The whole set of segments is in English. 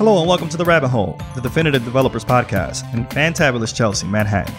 Hello and welcome to The Rabbit Hole, the definitive developers podcast in fantabulous Chelsea, Manhattan.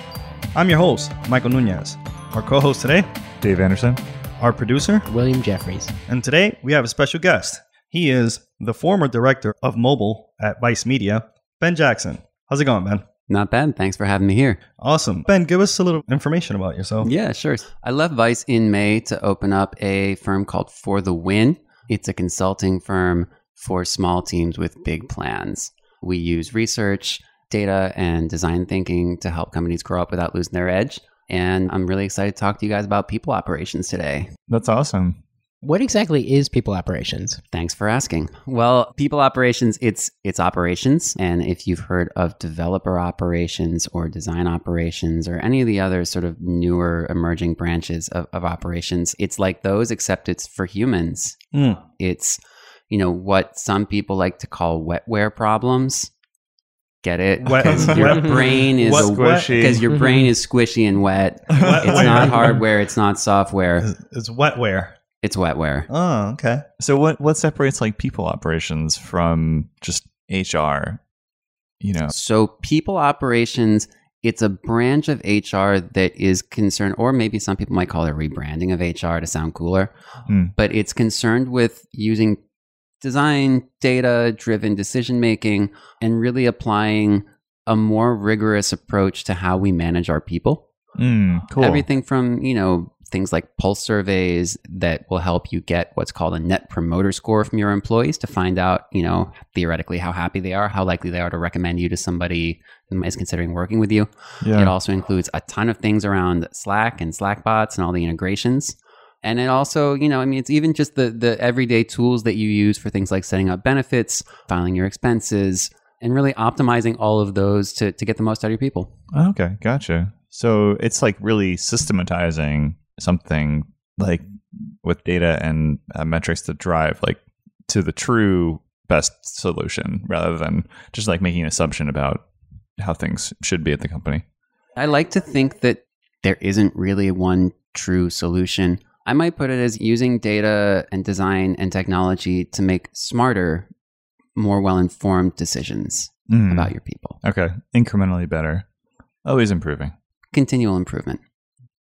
I'm your host, Michael Nunez. Our co host today, Dave Anderson. our producer, William Jeffries. and today we have a special guest. He is the former director of mobile at Vice Media, Ben Jackson. How's it going, Ben? Not bad. Thanks for having me here. Awesome. Ben, give us a little information about yourself. Yeah, sure. I left Vice in May to open up a firm called For the Win. It's a consulting firm for small teams with big plans. We use research, data, and design thinking to help companies grow up without losing their edge. And I'm really excited to talk to you guys about people operations today. That's awesome. What exactly is people operations? Thanks for asking. Well, people operations, it's it's operations. And if you've heard of developer operations or design operations or any of the other sort of newer emerging branches of, of operations, it's like those, except it's for humans. Mm. It's, you know, what some people like to call wetware problems. Get it? Wet- 'Cause your brain is What- Squishy. because your brain is squishy and wet. Wet- It's not hardware, it's not software, It's, it's wetware. it's wetware. Oh, okay. So what what separates like people operations from just HR? You know. So, people operations, it's a branch of HR that is concerned, or maybe some people might call it rebranding of HR to sound cooler, Hmm. but it's concerned with using design, data driven decision making, and really applying a more rigorous approach to how we manage our people. Mm, cool. Everything from, you know, things like pulse surveys that will help you get what's called a net promoter score from your employees to find out, you know, theoretically how happy they are, how likely they are to recommend you to somebody who is considering working with you. Yeah. It also includes a ton of things around Slack and Slack bots and all the integrations. And it also, you know, I mean, it's even just the the everyday tools that you use for things like setting up benefits, filing your expenses, and really optimizing all of those to, to get the most out of your people. Okay, gotcha. So it's like really systematizing something like with data and uh, metrics to drive like to the true best solution rather than just like making an assumption about how things should be at the company. I like to think that there isn't really one true solution. I might put it as using data and design and technology to make smarter, more well informed decisions Mm, about your people. okay, incrementally better. Always improving. Continual improvement.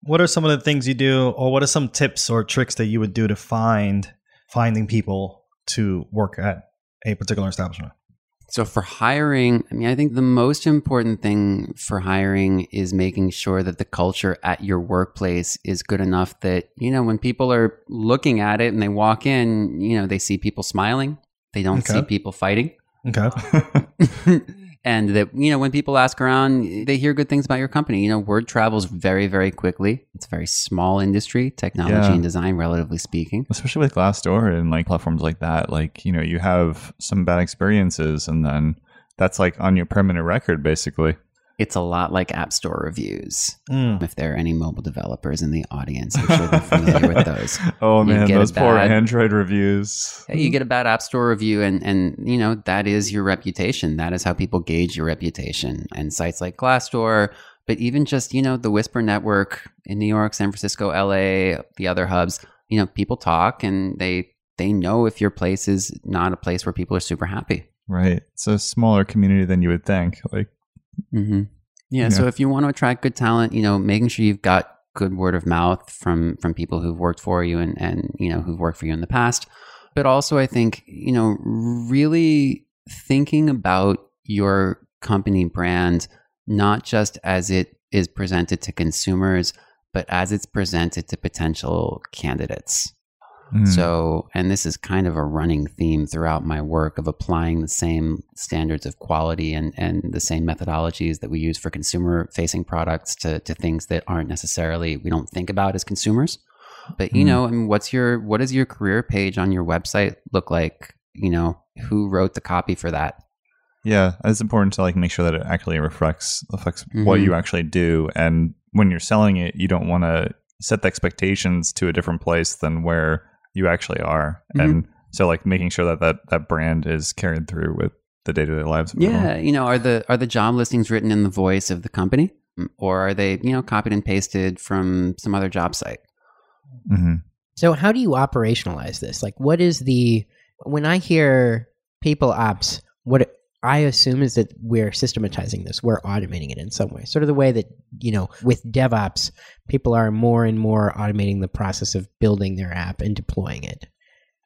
What are some of the things you do, or what are some tips or tricks that you would do to find finding people to work at a particular establishment? So for hiring, I mean, I think the most important thing for hiring is making sure that the culture at your workplace is good enough that, you know, when people are looking at it and they walk in, you know, they see people smiling. They don't Okay. see people fighting. Okay. and that, you know, when people ask around, they hear good things about your company. You know, word travels very, very quickly. It's a very small industry, technology Yeah. and design, relatively speaking. especially with Glassdoor and like platforms like that. Like, you know, you have some bad experiences and then that's like on your permanent record, basically. It's a lot like App Store reviews. Mm. if there are any mobile developers in the audience. I'm sure they're familiar with those. Oh You man, those poor Android reviews. Hey, you get a bad app store review, and and you know that is your reputation. That is how people gauge your reputation. And sites like Glassdoor, but even just you know the Whisper Network in New York, San Francisco, L.A., the other hubs. You know, people talk, and they they know if your place is not a place where people are super happy. Right. It's a smaller community than you would think. Like, hmm Yeah, Yeah. So if you want to attract good talent, you know, making sure you've got good word of mouth from from people who've worked for you and and you know who've worked for you in the past, but also I think you know really thinking about your company brand not just as it is presented to consumers, but as it's presented to potential candidates. Mm, So, and this is kind of a running theme throughout my work of applying the same standards of quality and, and the same methodologies that we use for consumer facing products to, to things that aren't necessarily, we don't think about as consumers. But, you Mhm. know, I mean, what's your, what does your career page on your website look like? You know, who wrote the copy for that? yeah, it's important to like make sure that it actually reflects reflects what Mhm. you actually do. And when you're selling it, you don't want to set the expectations to a different place than where you actually are. Mhm. And so, like making sure that that that brand is carried through with the day to day lives. Of everyone. Yeah, you know, are the are the job listings written in the voice of the company, Mm, or are they you know copied and pasted from some other job site? Mhm. So how do you operationalize this? Like what is the when I hear people ops, what I assume is that we're systematizing this, we're automating it in some way. Sort of the way that, you know, with DevOps, people are more and more automating the process of building their app and deploying it.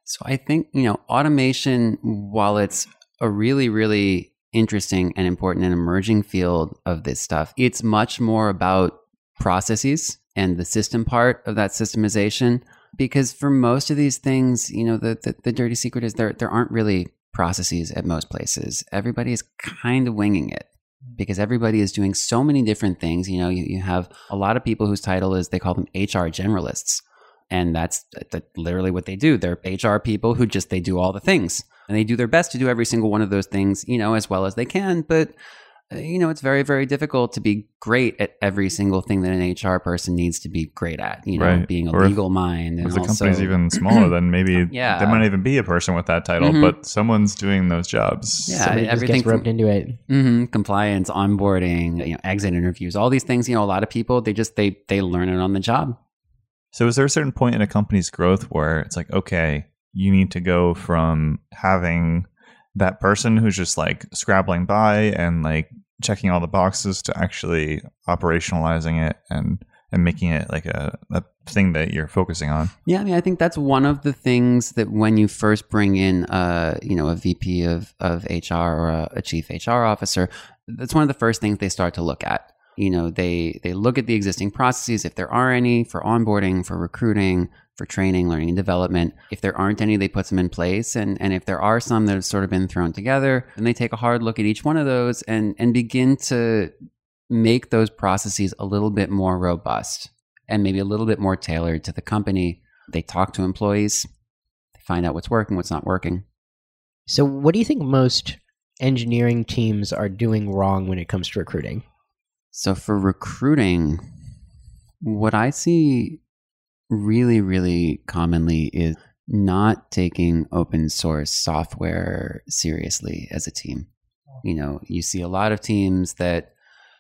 So I think, you know, automation, while it's a really, really interesting and important and emerging field of this stuff, it's much more about processes and the system part of that systemization. Because for most of these things, you know, the, the, the dirty secret is there there aren't really processes at most places. Everybody is kind of winging it because everybody is doing so many different things. You know, you, you have a lot of people whose title is they call them HR generalists. And that's, that's literally what they do. They're HR people who just they do all the things. And they do their best to do every single one of those things, you know, as well as they can. But you know, it's very, very difficult to be great at every single thing that an HR person needs to be great at. You know, Right. being a Or if- legal mind, and If the also, company's even smaller, then maybe Yeah. there might not even be a person with that title, Mhm. but someone's doing those jobs. Yeah, Somebody just everything gets roped into it. hmm compliance, onboarding, you know, exit interviews, all these things. You know, a lot of people they just they they learn it on the job. So, is there a certain point in a company's growth where it's like, okay, you need to go from having that person who's just like scrabbling by and like checking all the boxes to actually operationalizing it and and making it like a, a thing that you're focusing on? Yeah, I mean, I think that's one of the things that when you first bring in, a you know, a VP of of HR or a, a chief HR officer, that's one of the first things they start to look at. You know, they they look at the existing processes if there are any for onboarding, for recruiting, for training, learning and development. If there aren't any, they put some in place, and and if there are some that have sort of been thrown together, then they take a hard look at each one of those and and begin to make those processes a little bit more robust and maybe a little bit more tailored to the company. They talk to employees, they find out what's working, what's not working. So, what do you think most engineering teams are doing wrong when it comes to recruiting? So for recruiting, what I see really, really commonly is not taking open source software seriously as a team. You know, you see a lot of teams that,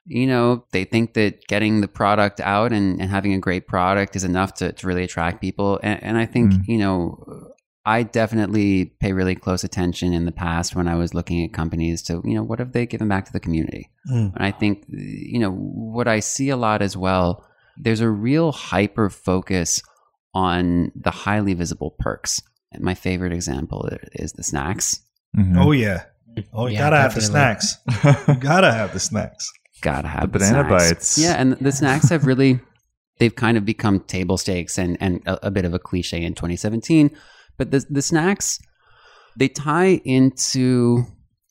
you know, they think that getting the product out and, and having a great product is enough to, to really attract people. And, and I think, Mm. you know, I definitely pay really close attention in the past when I was looking at companies to, you know, what have they given back to the community? Mm. And I think, you know, what I see a lot as well, there's a real hyper focus on the highly visible perks. And my favorite example is the snacks. Mhm. Oh yeah. Oh, you Yeah, gotta have the snacks. You gotta have the snacks. Gotta have The banana snacks. bites. Yeah, and the snacks have really, they've kind of become table stakes and, and a, a bit of a cliche in 2017. But the, the snacks, they tie into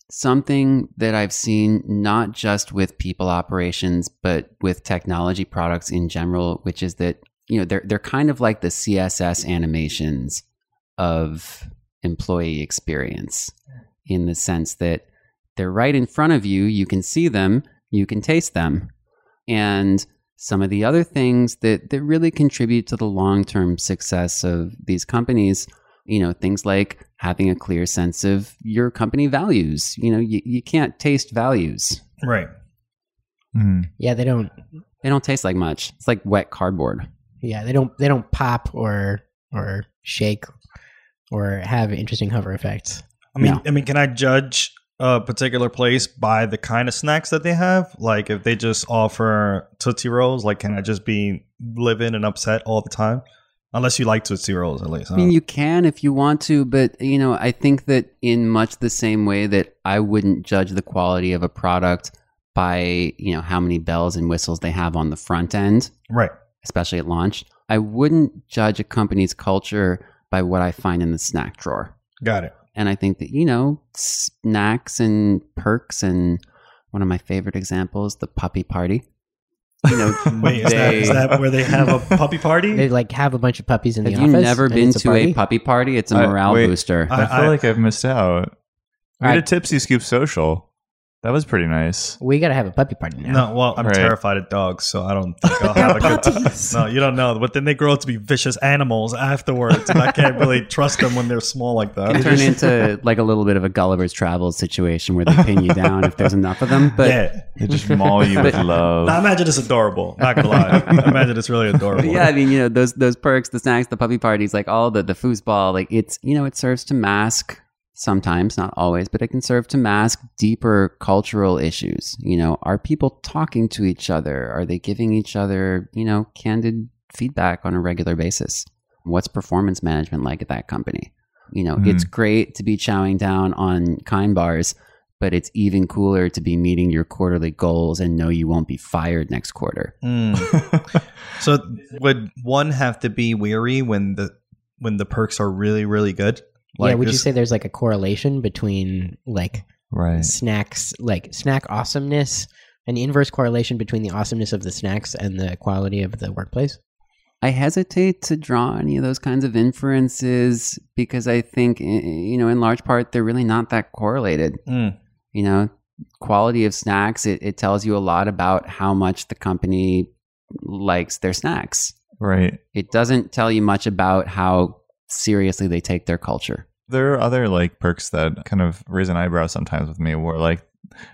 something that I've seen not just with people operations, but with technology products in general, which is that, you know, they're, they're kind of like the CSS animations of employee experience in the sense that they're right in front of you. You can see them, you can taste them. And some of the other things that, that really contribute to the long term success of these companies, you know, things like having a clear sense of your company values. You know, you, you can't taste values, Right. Mhm. Yeah, they don't. they don't taste like much. It's like wet cardboard. Yeah, they don't. They don't pop or or shake or have interesting hover effects. I mean, No. I mean, can I judge a particular place by the kind of snacks that they have? Like, if they just offer Tootsie Rolls, like, can I just be livid and upset all the time? Unless you like Tootsie Rolls, at least. I mean, you can if you want to, but you know, I think that in much the same way that I wouldn't judge the quality of a product by you know how many bells and whistles they have on the front end, right. especially at launch. I wouldn't judge a company's culture by what I find in the snack drawer. Got it. And I think that, you know, snacks and perks and one of my favorite examples, the puppy party. You know, Wait, is that, is they- that where they have a puppy party? They like have a bunch of puppies in the have you office. never and been it's to a party? puppy party? It's a I- morale wait. booster. I, I- feel I- like I've missed out. We I- had a Tipsy Scoop social. That was pretty nice. We got to have a puppy party now. No, well, I'm Right. terrified of dogs, so I don't think I'll have a good time. No, you don't know. But then they grow up to be vicious animals afterwards, and I can't really trust them when they're small like that. It can turn into like a little bit of a Gulliver's Travels situation where they pin you down if there's enough of them. But yeah. They just maul you with love. Now, I imagine it's adorable. Not gonna lie. I imagine it's really adorable. But yeah, I mean, you know, those those perks, the snacks, the puppy parties, like all the the foosball, like it's you know, it serves to mask sometimes, not always, but it can serve to mask deeper cultural issues. You know, are people talking to each other? Are they giving each other, you know, candid feedback on a regular basis? What's performance management like at that company? You know, Mm. it's great to be chowing down on kind bars, but it's even cooler to be meeting your quarterly goals and know you won't be fired next quarter. Mm. So would one have to be weary when the when the perks are really really good? Yeah, would you say there's like a correlation between like right. snacks, like snack awesomeness, an inverse correlation between the awesomeness of the snacks and the quality of the workplace? I hesitate to draw any of those kinds of inferences because I think, eh, you know, in large part, they're really not that correlated. Mm. You know, quality of snacks, it, it tells you a lot about how much the company likes their snacks. Right. It doesn't tell you much about how seriously they take their culture. There are other like perks that kind of raise an eyebrow sometimes with me where like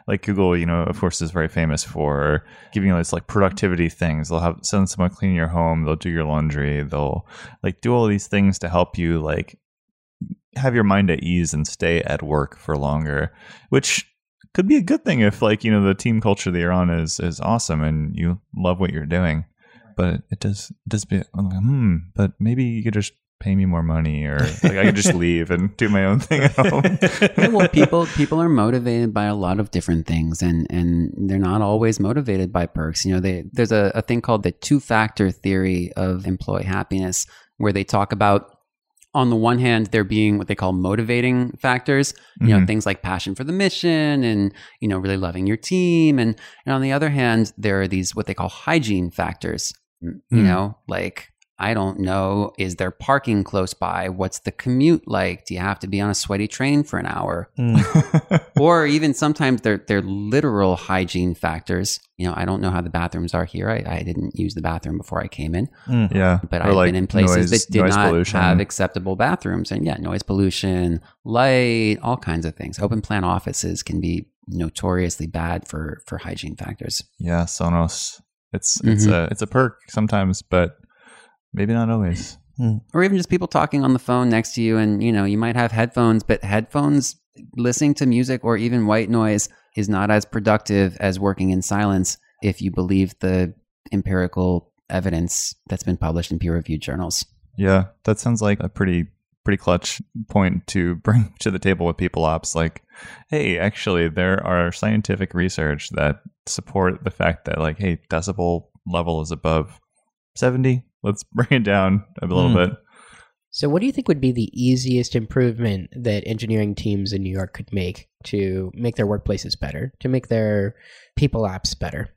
like Google, you know, of course is very famous for giving you this like productivity things. They'll have send someone clean your home, they'll do your laundry, they'll like do all these things to help you like have your mind at ease and stay at work for longer, which could be a good thing if like, you know, the team culture that you're on is is awesome and you love what you're doing. But it does it does be like, hmm, but maybe you could just pay me more money or like I could just leave and do my own thing at home. Yeah, well, people people are motivated by a lot of different things, and and they're not always motivated by perks. You know, they, there's a, a thing called the two factor theory of employee happiness, where they talk about on the one hand there being what they call motivating factors you know Mhm. things like passion for the mission and you know really loving your team and and on the other hand there are these what they call hygiene factors you Mm. know like I don't know. Is there parking close by? What's the commute like? Do you have to be on a sweaty train for an hour? Mm. or even sometimes they're they're literal hygiene factors. You know, I don't know how the bathrooms are here. I, I didn't use the bathroom before I came in, Mm. yeah. but Or, I've like, been in places noise- that did not pollution. have acceptable bathrooms, and yeah, noise pollution, light, all kinds of things. Open plan offices can be notoriously bad for for hygiene factors. Yeah, Sonos. It's it's Mhm. a it's a perk sometimes, but maybe not always. Hmm. or even just people talking on the phone next to you and you know you might have headphones but headphones listening to music or even white noise is not as productive as working in silence if you believe the empirical evidence that's been published in peer reviewed journals Yeah, that sounds like a pretty pretty clutch point to bring to the table with people ops. Like, hey, actually, there are scientific research that support the fact that like, hey, decibel level is above seventy. Let's bring it down a little Hmm. bit. So, what do you think would be the easiest improvement that engineering teams in New York could make to make their workplaces better, to make their people ops better?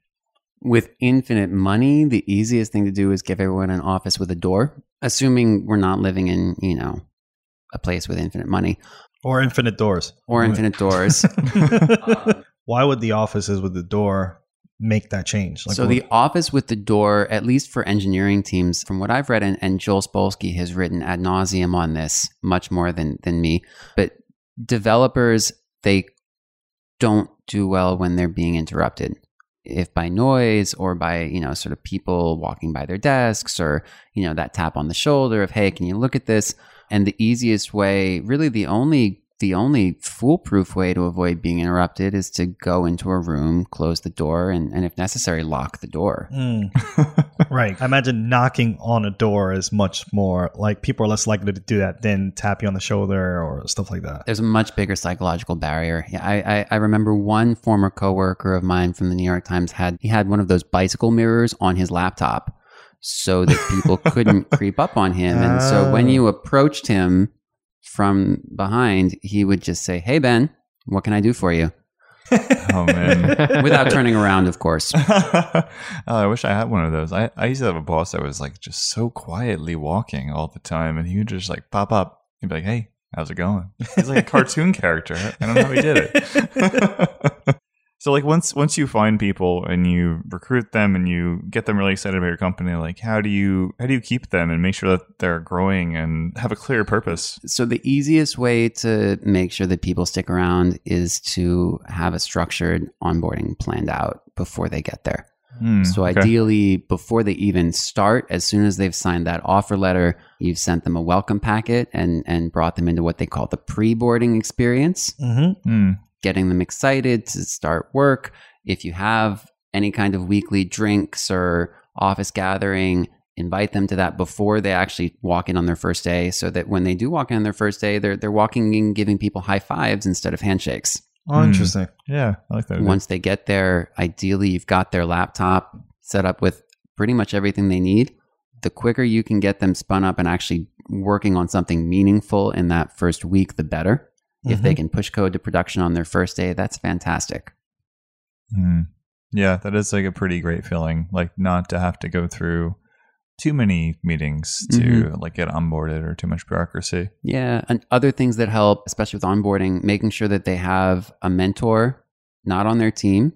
with infinite money the easiest thing to do is give everyone an office with a door assuming we're not living in you know a place with infinite money Or infinite doors. or infinite doors Why would the offices with the door make that change? so the office with the door, at least for engineering teams, from what I've read, and, and Joel Spolsky has written ad nauseum on this, much more than than me. But developers, they don't do well when they're being interrupted, if by noise or by you know sort of people walking by their desks or you know that tap on the shoulder of hey, can you look at this? And the easiest way, really the only the only foolproof way to avoid being interrupted is to go into a room, close the door, and, and if necessary, lock the door. Mm, right. I imagine knocking on a door is much more like people are less likely to do that than tap you on the shoulder or stuff like that. There's a much bigger psychological barrier. Yeah, I, I, I remember one former coworker of mine from the New York Times had he had one of those bicycle mirrors on his laptop so that people couldn't creep up on him. And so when Oh. you approached him from behind, he would just say, Hey Ben, what can I do for you? Oh man. Without turning around, of course. oh, I wish I had one of those. I, I used to have a boss that was like just so quietly walking all the time, and he would just like pop up. He'd be like, "Hey, how's it going?" He's like a cartoon character. I don't know how he did it. So, like once once you find people and you recruit them and you get them really excited about your company, like how do you how do you keep them and make sure that they're growing and have a clear purpose? So the easiest way to make sure that people stick around is to have a structured onboarding planned out before they get there. Hmm, So okay. ideally, before they even start, as soon as they've signed that offer letter, you've sent them a welcome packet and and brought them into what they call the pre-boarding experience, Mm-hmm. Hmm, getting them excited to start work. If you have any kind of weekly drinks or office gathering, invite them to that before they actually walk in on their first day, so that when they do walk in on their first day, they're they're walking in giving people high fives instead of handshakes. Oh, Hmm. interesting. yeah, I like that. idea. Once they get there, ideally you've got their laptop set up with pretty much everything they need. The quicker you can get them spun up and actually working on something meaningful in that first week, the better. If they can push code to production on their first day, that's fantastic. Hmm. Yeah, that is like a pretty great feeling. Like not to have to go through too many meetings to Mm-hmm. like get onboarded or too much bureaucracy. Yeah. And other things that help, especially with onboarding, making sure that they have a mentor not on their team,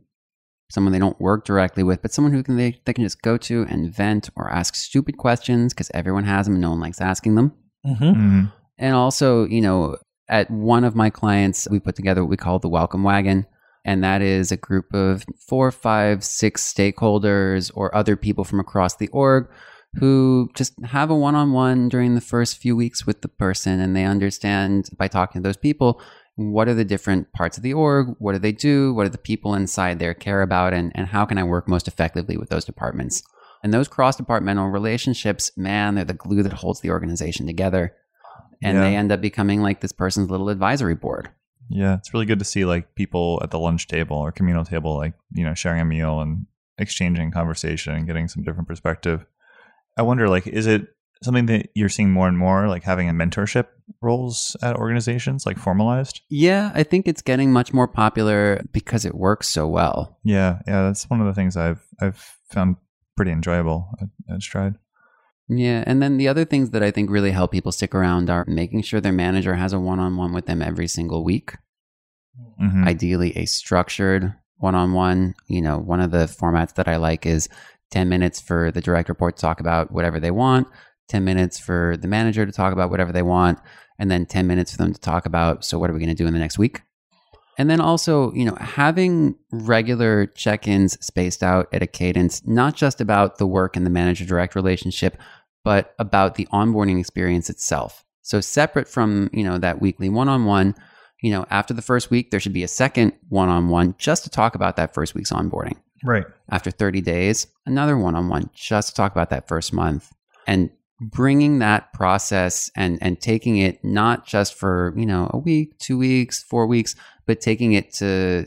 someone they don't work directly with, but someone who can they, they can just go to and vent or ask stupid questions because everyone has them and no one likes asking them. Mm-hmm. Hmm. And also, you know, at one of my clients, we put together what we call the Welcome Wagon. And that is a group of four, five, six stakeholders or other people from across the org who just have a one on one during the first few weeks with the person. And they understand by talking to those people what are the different parts of the org, what do they do, what do the people inside there care about, and, and how can I work most effectively with those departments. And those cross departmental relationships, man, they're the glue that holds the organization together and Yeah. they end up becoming like this person's little advisory board. Yeah, it's really good to see like people at the lunch table or communal table, like you know, sharing a meal and exchanging conversation and getting some different perspective. I wonder, like, is it something that you're seeing more and more, like having a mentorship roles at organizations, like formalized? Yeah, I think it's getting much more popular because it works so well. Yeah, yeah, that's one of the things I've I've found pretty enjoyable at, at Stride. Yeah, and then the other things that I think really help people stick around are making sure their manager has a one-on-one with them every single week. Mhm. Ideally, a structured one-on-one. You know, one of the formats that I like is 10 minutes for the direct report to talk about whatever they want, 10 minutes for the manager to talk about whatever they want, and then 10 minutes for them to talk about so what are we going to do in the next week? And then also, you know, having regular check-ins spaced out at a cadence, not just about the work and the manager direct relationship, but about the onboarding experience itself. So separate from, you know, that weekly one-on-one, you know, after the first week, there should be a second one-on-one just to talk about that first week's onboarding. Right. After 30 days, another one-on-one just to talk about that first month. And bringing that process and and taking it not just for, you know, a week, 2 weeks, 4 weeks, but taking it to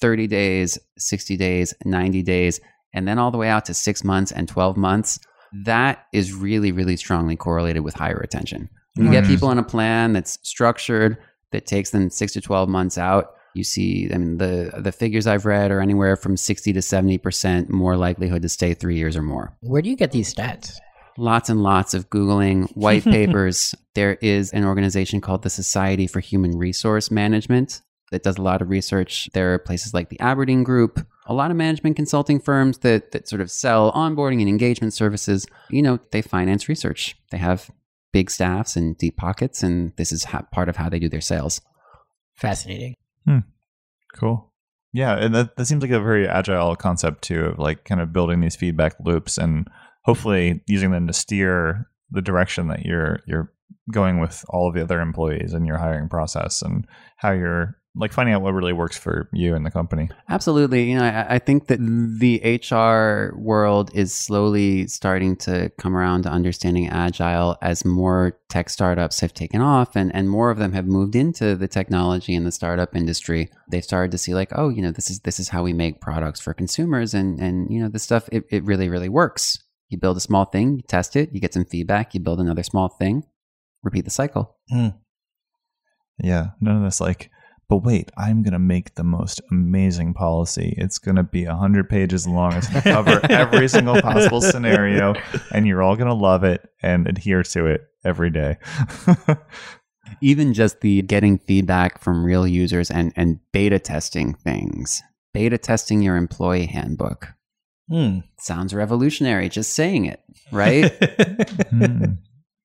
30 days, 60 days, 90 days, and then all the way out to 6 months and 12 months. That is really really strongly correlated with higher retention. When you get Mhm. people on a plan that's structured that takes them 6 to 12 months out, you see I mean the the figures I've read are anywhere from 60 to 70% more likelihood to stay 3 years or more Where do you get these stats? lots and lots of Googling white papers. There is an organization called the Society for Human Resource Management that does a lot of research. There are places like the Aberdeen Group, a lot of management consulting firms that, that sort of sell onboarding and engagement services. You know, they finance research, they have big staffs and deep pockets, and this is how, part of how they do their sales. Fascinating. Hmm. Cool. Yeah, and that, that seems like a very agile concept too, of like kind of building these feedback loops and hopefully using them to steer the direction that you're you're going with all of the other employees in your hiring process and how you're like finding out what really works for you and the company. Absolutely. You know, I, I think that the HR world is slowly starting to come around to understanding agile as more tech startups have taken off and, and more of them have moved into the technology and the startup industry. They've started to see like, oh, you know, this is this is how we make products for consumers and and you know, this stuff it, it really, really works. You build a small thing, you test it, you get some feedback, you build another small thing, repeat the cycle. Hmm. Yeah, none of this like, but wait, I'm gonna make the most amazing policy. It's gonna be a hundred pages long. It's gonna cover every single possible scenario, and you're all gonna love it and adhere to it every day. even just the getting feedback from real users and, and beta testing things, beta testing your employee handbook. Hmm. Sounds revolutionary, just saying it, right? Hmm.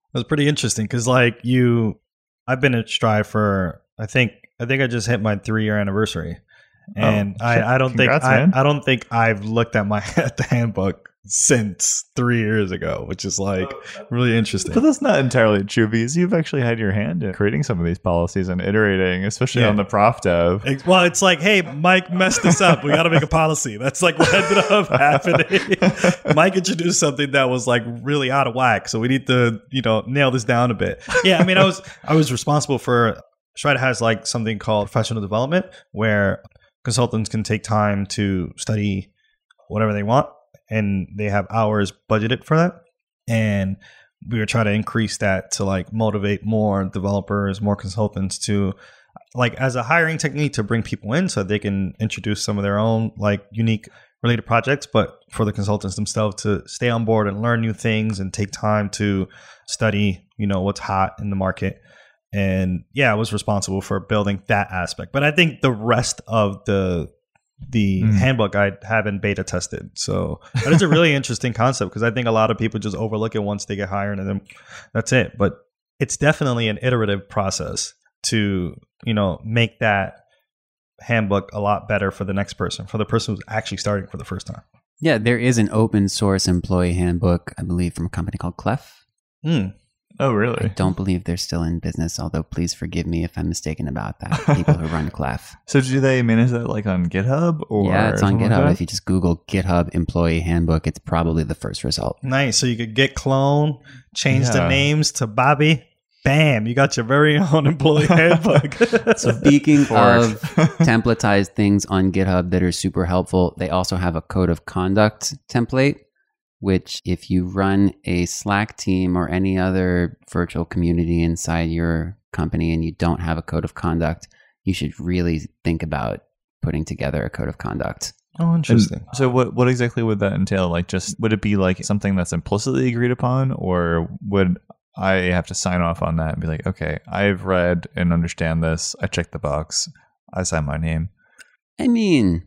It was pretty interesting because like you i've been at Stride for i think i think i just hit my three year anniversary oh, and Oh, I. I don't Congrats, think I, I, don't think I've looked at my at the handbook since three years ago, which is like really interesting. But that's not entirely true because you've actually had your hand in creating some of these policies and iterating, especially Yeah. on the prof dev. Well, it's like, hey, Mike messed this up. We got to make a policy. That's like what ended up happening. Mike introduced something that was like really out of whack, so we need to, you know, nail this down a bit. Yeah, I mean, I was I was responsible for. Stride has like something called professional development, where consultants can take time to study whatever they want, and they have hours budgeted for that. And we were trying to increase that to like motivate more developers, more consultants to like as a hiring technique to bring people in so they can introduce some of their own like unique related projects but for the consultants themselves to stay on board and learn new things and take time to study you know what's hot in the market and yeah i was responsible for building that aspect but i think the rest of the the Mm. handbook i haven't beta tested so that is a really interesting concept because i think a lot of people just overlook it once they get hired and then that's it but it's definitely an iterative process to you know make that handbook a lot better for the next person for the person who's actually starting for the first time Yeah, there is an open source employee handbook, I believe, from a company called Clef. Hmm. Oh, really? I don't believe they're still in business, although please forgive me if I'm mistaken about that. People who run Clef. So do they manage that like on GitHub or yeah, it's on something like GitHub. if you just Google GitHub employee handbook, it's probably the first result. nice so you could git clone change the names to bobby bam you got your very own employee handbook Speaking Forward. of templatized things on GitHub that are super helpful, they also have a code of conduct template, which if you run a Slack team or any other virtual community inside your company and you don't have a code of conduct, you should really think about putting together a code of conduct. oh interesting And so what what exactly would that entail? Like just would it be like something that's implicitly agreed upon or would I have to sign off on that and be like, okay, I've read and understand this. I checked the box. I sign my name. I mean,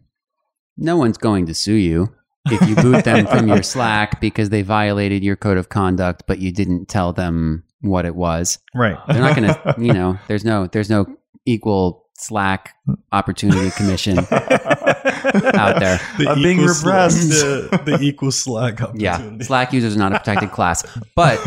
no one's going to sue you if you boot them from your Slack because they violated your code of conduct, but you didn't tell them what it was. right They're not going to, you know, there's no, there's no equal Slack opportunity commission out there. The I'm being equal Slack- repressed. the, the equal slack Yeah. Slack users are not a protected class. But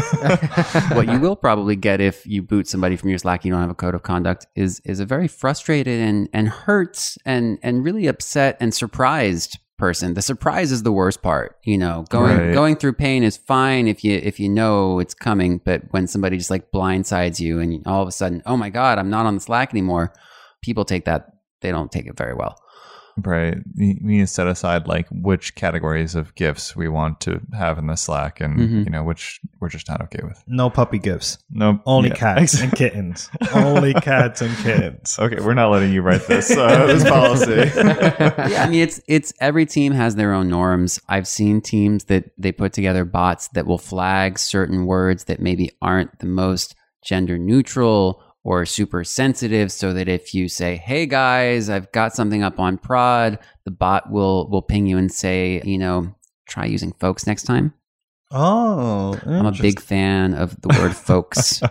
what you will probably get if you boot somebody from your Slack, you don't have a code of conduct, is is a very frustrated and and hurt and and really upset and surprised person. The surprise is the worst part. You know, going Right. going through pain is fine if you if you know it's coming, but when somebody just like blindsides you and all of a sudden, oh my god, I'm not on the Slack anymore. People take that they don't take it very well. Right. We we need to set aside like which categories of gifts we want to have in the Slack and Mhm. you know which we're just not okay with. no puppy gifts No only yeah. cats and kittens only cats and kittens Okay, we're not letting you write this uh, this policy. yeah, I mean it's it's every team has their own norms. I've seen teams that they put together bots that will flag certain words that maybe aren't the most gender neutral or super sensitive so that if you say, "Hey guys, I've got something up on prod," the bot will will ping you and say, you know, try using folks next time. oh I'm a big fan of the word folks.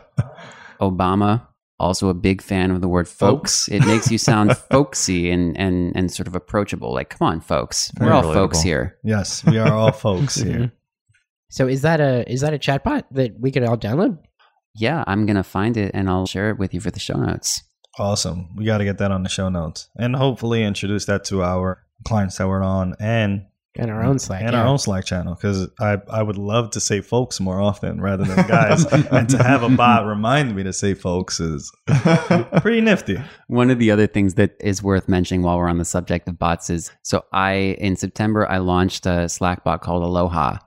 Obama also a big fan of the word folks. It makes you sound folksy and and and sort of approachable. Like, come on, folks, Very we're all relatable. folks here. yes we are all folks here So is that a is that a chatbot that we could all download? Yeah, I'm gonna find it and I'll share it with you for the show notes. Awesome. We got to get that on the show notes and hopefully introduce that to our clients that we're on and And our own Slack. and yeah. our own Slack channel because I, I would love to say folks more often rather than guys. and to have a bot remind me to say folks is pretty nifty. One of the other things that is worth mentioning while we're on the subject of bots is so I in September I launched a Slack bot called Aloha.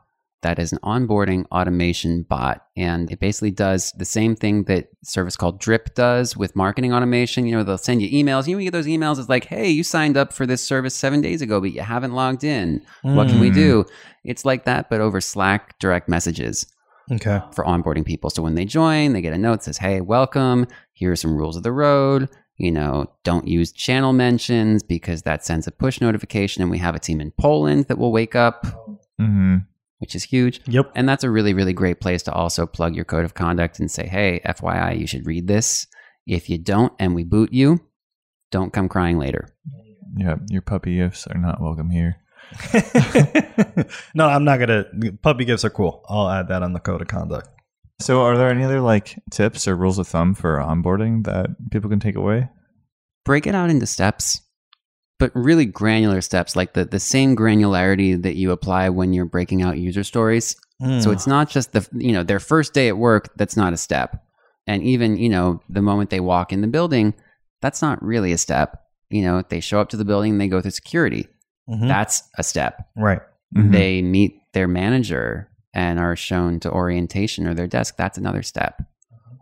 That is an onboarding automation bot, and it basically does the same thing that service called Drip does with marketing automation. You know, they'll send you emails. You know, you get those emails. It's like, hey, you signed up for this service seven days ago, but you haven't logged in. What can we Mm. do? It's like that, but over Slack direct messages Okay. for onboarding people. So when they join, they get a note that says, "Hey, welcome. Here are some rules of the road. You know, don't use channel mentions because that sends a push notification. And we have a team in Poland that will wake up, hmm which is huge. Yep. And that's a really, really great place to also plug your code of conduct and say, "Hey, FYI, you should read this. If you don't, and we boot you, don't come crying later." Yeah, your puppy gifts are not welcome here. no, I'm not gonna. Puppy gifts are cool. I'll add that on the code of conduct. So, are there any other like tips or rules of thumb for onboarding that people can take away? Break it out into steps, but really granular steps, like the, the same granularity that you apply when you're breaking out user stories. Hmm. So it's not just the, you know, their first day at work, that's not a step. And even, you know, the moment they walk in the building, that's not really a step. You know, they show up to the building, they go through security. Mhm. That's a step. right. Mhm. They meet their manager and are shown to orientation or their desk. That's another step.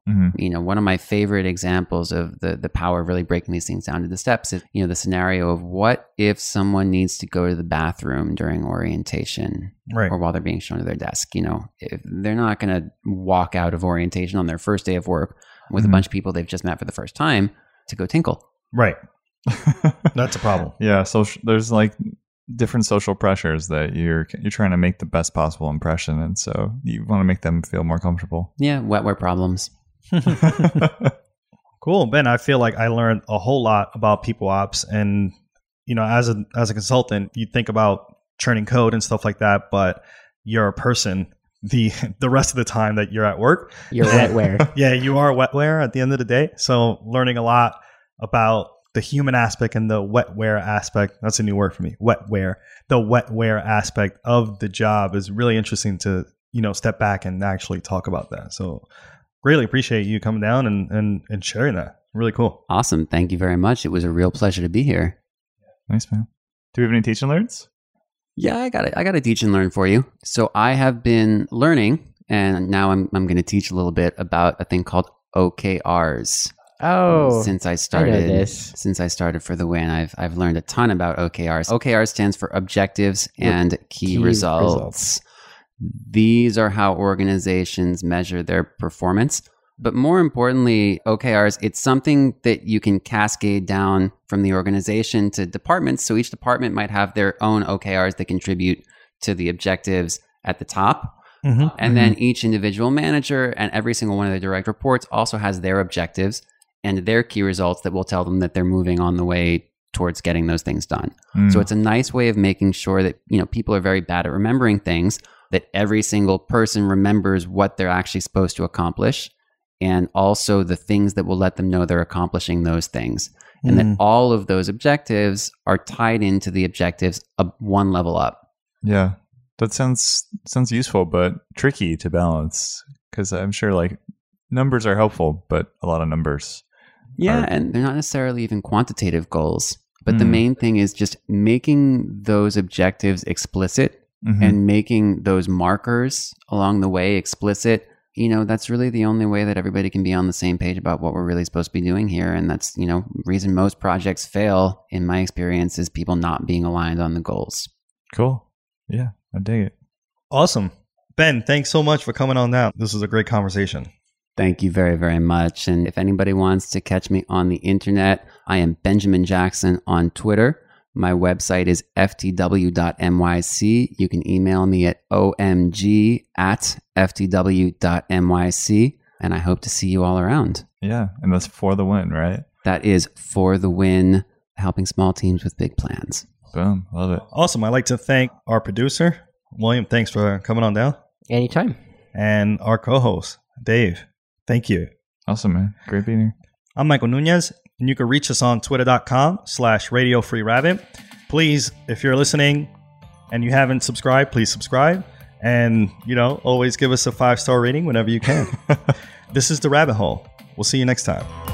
Mhm. You know, one of my favorite examples of the the power of really breaking these things down to the steps is, you know, the scenario of what if someone needs to go to the bathroom during orientation Right. or while they're being shown to their desk. You know, if they're not going to walk out of orientation on their first day of work with Mhm. a bunch of people they've just met for the first time to go tinkle. Right. That's a problem. yeah, so There's like different social pressures that you're you're trying to make the best possible impression, and so you want to make them feel more comfortable. Yeah, wetware problems. Cool, Ben. I feel like I learned a whole lot about people ops, and you know, as a as a consultant, you think about churning code and stuff like that, but you're a person. The the rest of the time that you're at work, You're wetware. yeah, you are wetware at the end of the day. So learning a lot about the human aspect and the wetware aspect. That's a new word for me. Wetware. The wetware aspect of the job is really interesting to, you know, step back and actually talk about that. So greatly appreciate you coming down and, and, and sharing that. Really cool. Awesome. Thank you very much. It was a real pleasure to be here. nice man. Do we have any teach and learns? Yeah, I got it. I got to teach and learn for you. So I have been learning, and now I'm I'm going to teach a little bit about a thing called OKRs. Oh, since I started this. since I started for the win, I've I've learned a ton about OKRs. OKR stands for objectives and key, key results. results. These are how organizations measure their performance. But more importantly, OKRs, it's something that you can cascade down from the organization to departments. So each department might have their own OKRs that contribute to the objectives at the top. Mm-hmm. And then each individual manager and every single one of their direct reports also has their objectives and their key results that will tell them that they're moving on the way towards getting those things done. Mm. So it's a nice way of making sure that, you know, people are very bad at remembering things, that every single person remembers what they're actually supposed to accomplish and also the things that will let them know they're accomplishing those things. And that all of those objectives are tied into the objectives of one level up. yeah, that sounds sounds useful, but tricky to balance because I'm sure like numbers are helpful, but a lot of numbers. Yeah, are- and they're not necessarily even quantitative goals. But the Mm. main thing is just making those objectives explicit Mhm. and making those markers along the way explicit. You know, that's really the only way that everybody can be on the same page about what we're really supposed to be doing here. And that's, you know, reason most projects fail, in my experience, is people not being aligned on the goals. cool. Yeah, I dig it. Awesome. Ben, thanks so much for coming on down. This was a great conversation. Thank you very, very much. And if anybody wants to catch me on the internet, I am Benjamin Jackson on Twitter. My website is ftw.nyc. You can email me at omg at ftw.nyc. And I hope to see you all around. Yeah, and that's for the win, right? That is for the win, helping small teams with big plans. Boom, love it. Awesome. I'd like to thank our producer, William. Thanks for coming on down. anytime. And our co host, Dave. Thank you. Awesome, man. Great being here. I'm Michael Nunez, and you can reach us on twitter.com slash radio free rabbit. Please, if you're listening and you haven't subscribed, please subscribe. And, you know, always give us a five star rating whenever you can. this is The Rabbit Hole. We'll see you next time.